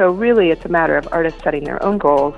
So really, it's a matter of artists setting their own goals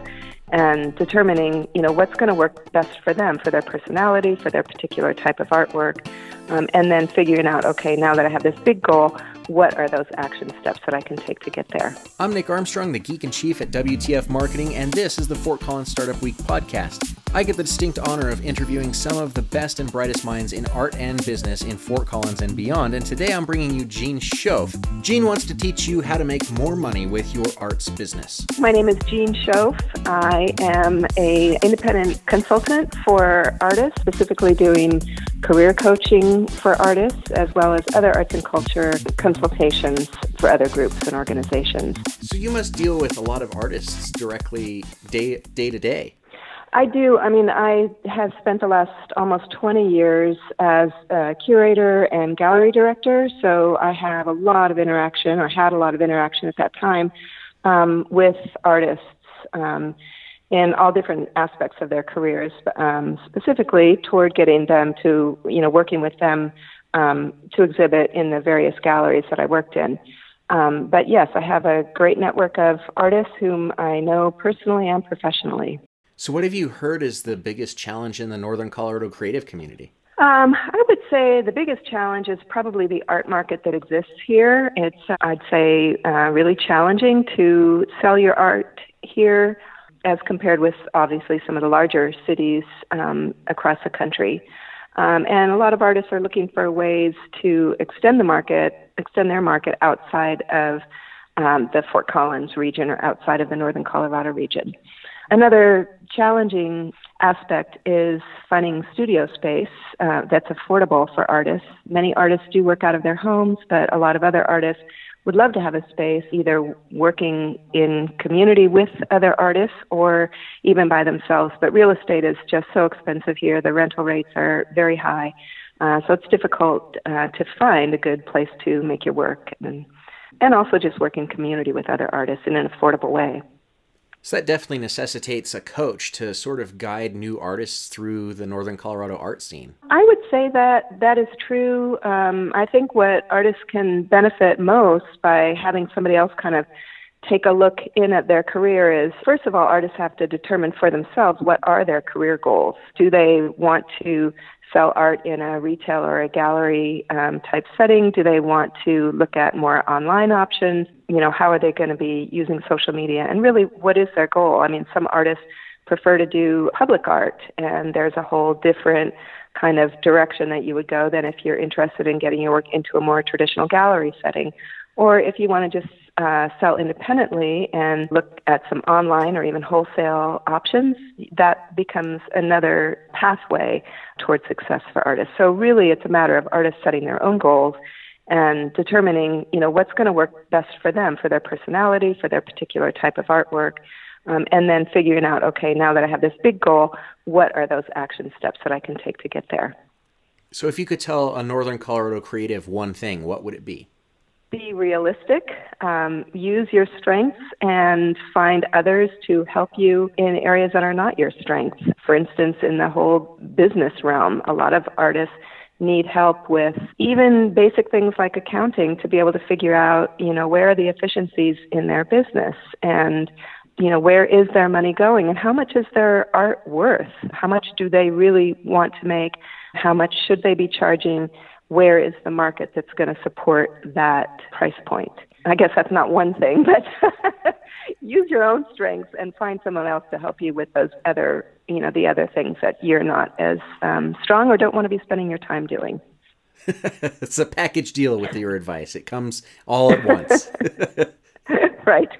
and determining, you know, what's going to work best for them, for their personality, for their particular type of artwork, um, and then figuring out, okay, now that I have this big goal, what are those action steps that I can take to get there? I'm Nick Armstrong, the geek in chief at WTF Marketing, and this is the Fort Collins Startup Week podcast. I get the distinct honor of interviewing some of the best and brightest minds in art and business in Fort Collins and beyond, and today I'm bringing you Jean Shoaf. Jean wants to teach you how to make more money with your arts business. My name is Jean Shoaf. I am a independent consultant for artists, specifically doing career coaching for artists as well as other arts and culture consultations for other groups and organizations. So you must deal with a lot of artists directly day day to day. I do. I mean, I have spent the last almost 20 years as a curator and gallery director, so I have a lot of interaction, or had a lot of interaction at that time, um, with artists. Um, in all different aspects of their careers, um, specifically toward getting them to, you know, working with them um, to exhibit in the various galleries that I worked in. Um, but yes, I have a great network of artists whom I know personally and professionally. So, what have you heard is the biggest challenge in the Northern Colorado creative community? Um, I would say the biggest challenge is probably the art market that exists here. It's, I'd say, uh, really challenging to sell your art here as compared with obviously some of the larger cities um, across the country. Um, and a lot of artists are looking for ways to extend the market, extend their market outside of um, the Fort Collins region or outside of the Northern Colorado region. Another challenging aspect is finding studio space uh, that's affordable for artists. Many artists do work out of their homes, but a lot of other artists would love to have a space either working in community with other artists or even by themselves. But real estate is just so expensive here. The rental rates are very high. Uh, so it's difficult uh, to find a good place to make your work and, and also just work in community with other artists in an affordable way. So that definitely necessitates a coach to sort of guide new artists through the Northern Colorado art scene. I would say that that is true. Um, I think what artists can benefit most by having somebody else kind of take a look in at their career is first of all, artists have to determine for themselves what are their career goals. Do they want to sell art in a retail or a gallery um, type setting? Do they want to look at more online options? You know, how are they going to be using social media? And really, what is their goal? I mean, some artists prefer to do public art, and there's a whole different kind of direction that you would go than if you're interested in getting your work into a more traditional gallery setting. Or if you want to just uh, sell independently and look at some online or even wholesale options, that becomes another pathway towards success for artists. So really, it's a matter of artists setting their own goals and determining, you know, what's going to work best for them, for their personality, for their particular type of artwork, um, and then figuring out, okay, now that I have this big goal, what are those action steps that I can take to get there? So, if you could tell a Northern Colorado creative one thing, what would it be? Be realistic, um, use your strengths, and find others to help you in areas that are not your strengths. For instance, in the whole business realm, a lot of artists need help with even basic things like accounting to be able to figure out, you know, where are the efficiencies in their business and you know, where is their money going and how much is their art worth? How much do they really want to make? How much should they be charging? Where is the market that's going to support that price point? I guess that's not one thing, but use your own strengths and find someone else to help you with those other, you know, the other things that you're not as um, strong or don't want to be spending your time doing. it's a package deal with your advice. It comes all at once. right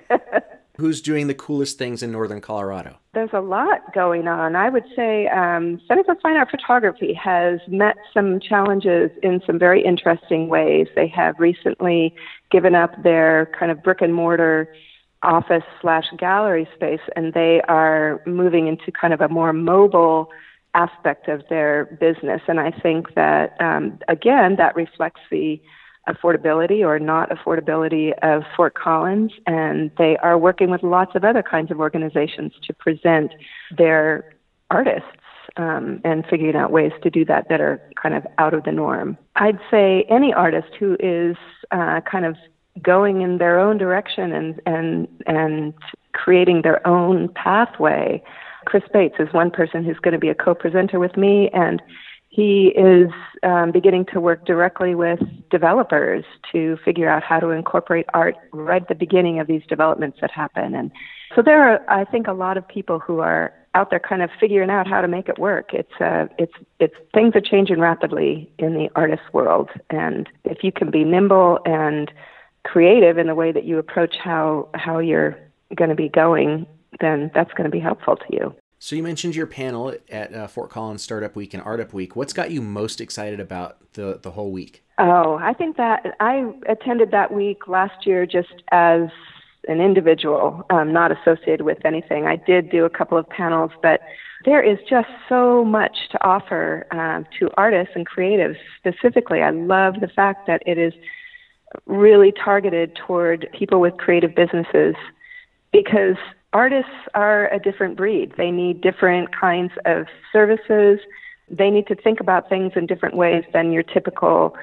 who's doing the coolest things in Northern Colorado? There's a lot going on. I would say um, Center for Fine Art Photography has met some challenges in some very interesting ways. They have recently given up their kind of brick and mortar office slash gallery space, and they are moving into kind of a more mobile aspect of their business. And I think that, um, again, that reflects the affordability or not affordability of Fort Collins, and they are working with lots of other kinds of organizations to present their artists um, and figuring out ways to do that that are kind of out of the norm. I'd say any artist who is uh, kind of going in their own direction and and and creating their own pathway. Chris Bates is one person who's going to be a co-presenter with me, and he is um, beginning to work directly with developers to figure out how to incorporate art right at the beginning of these developments that happen. And so there are, I think, a lot of people who are out there kind of figuring out how to make it work. It's uh, it's it's things are changing rapidly in the artist world, and if you can be nimble and creative in the way that you approach how how you're going to be going, then that's going to be helpful to you. So you mentioned your panel at uh, Fort Collins Startup Week and Art Up Week. What's got you most excited about the the whole week? Oh, I think that I attended that week last year just as an individual, um, not associated with anything. I did do a couple of panels, but there is just so much to offer um, to artists and creatives specifically. I love the fact that it is really targeted toward people with creative businesses because artists are a different breed. They need different kinds of services. They need to think about things in different ways than your typical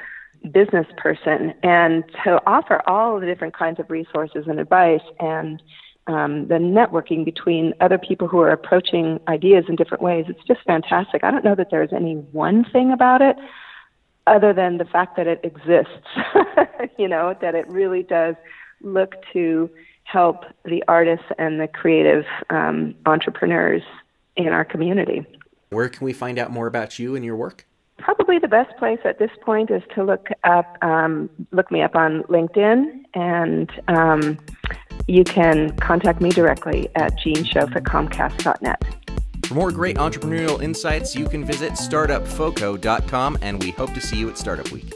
business person. And to offer all the different kinds of resources and advice and um, the networking between other people who are approaching ideas in different ways, it's just fantastic. I don't know that there's any one thing about it other than the fact that it exists, you know, that it really does look to help the artists and the creative um, entrepreneurs in our community. Where can we find out more about you and your work? Probably the best place at this point is to look up, um, look me up on LinkedIn, and um, you can contact me directly at jeanshoaf at comcast.net. For more great entrepreneurial insights, you can visit startupfoco.com, and we hope to see you at Startup Week.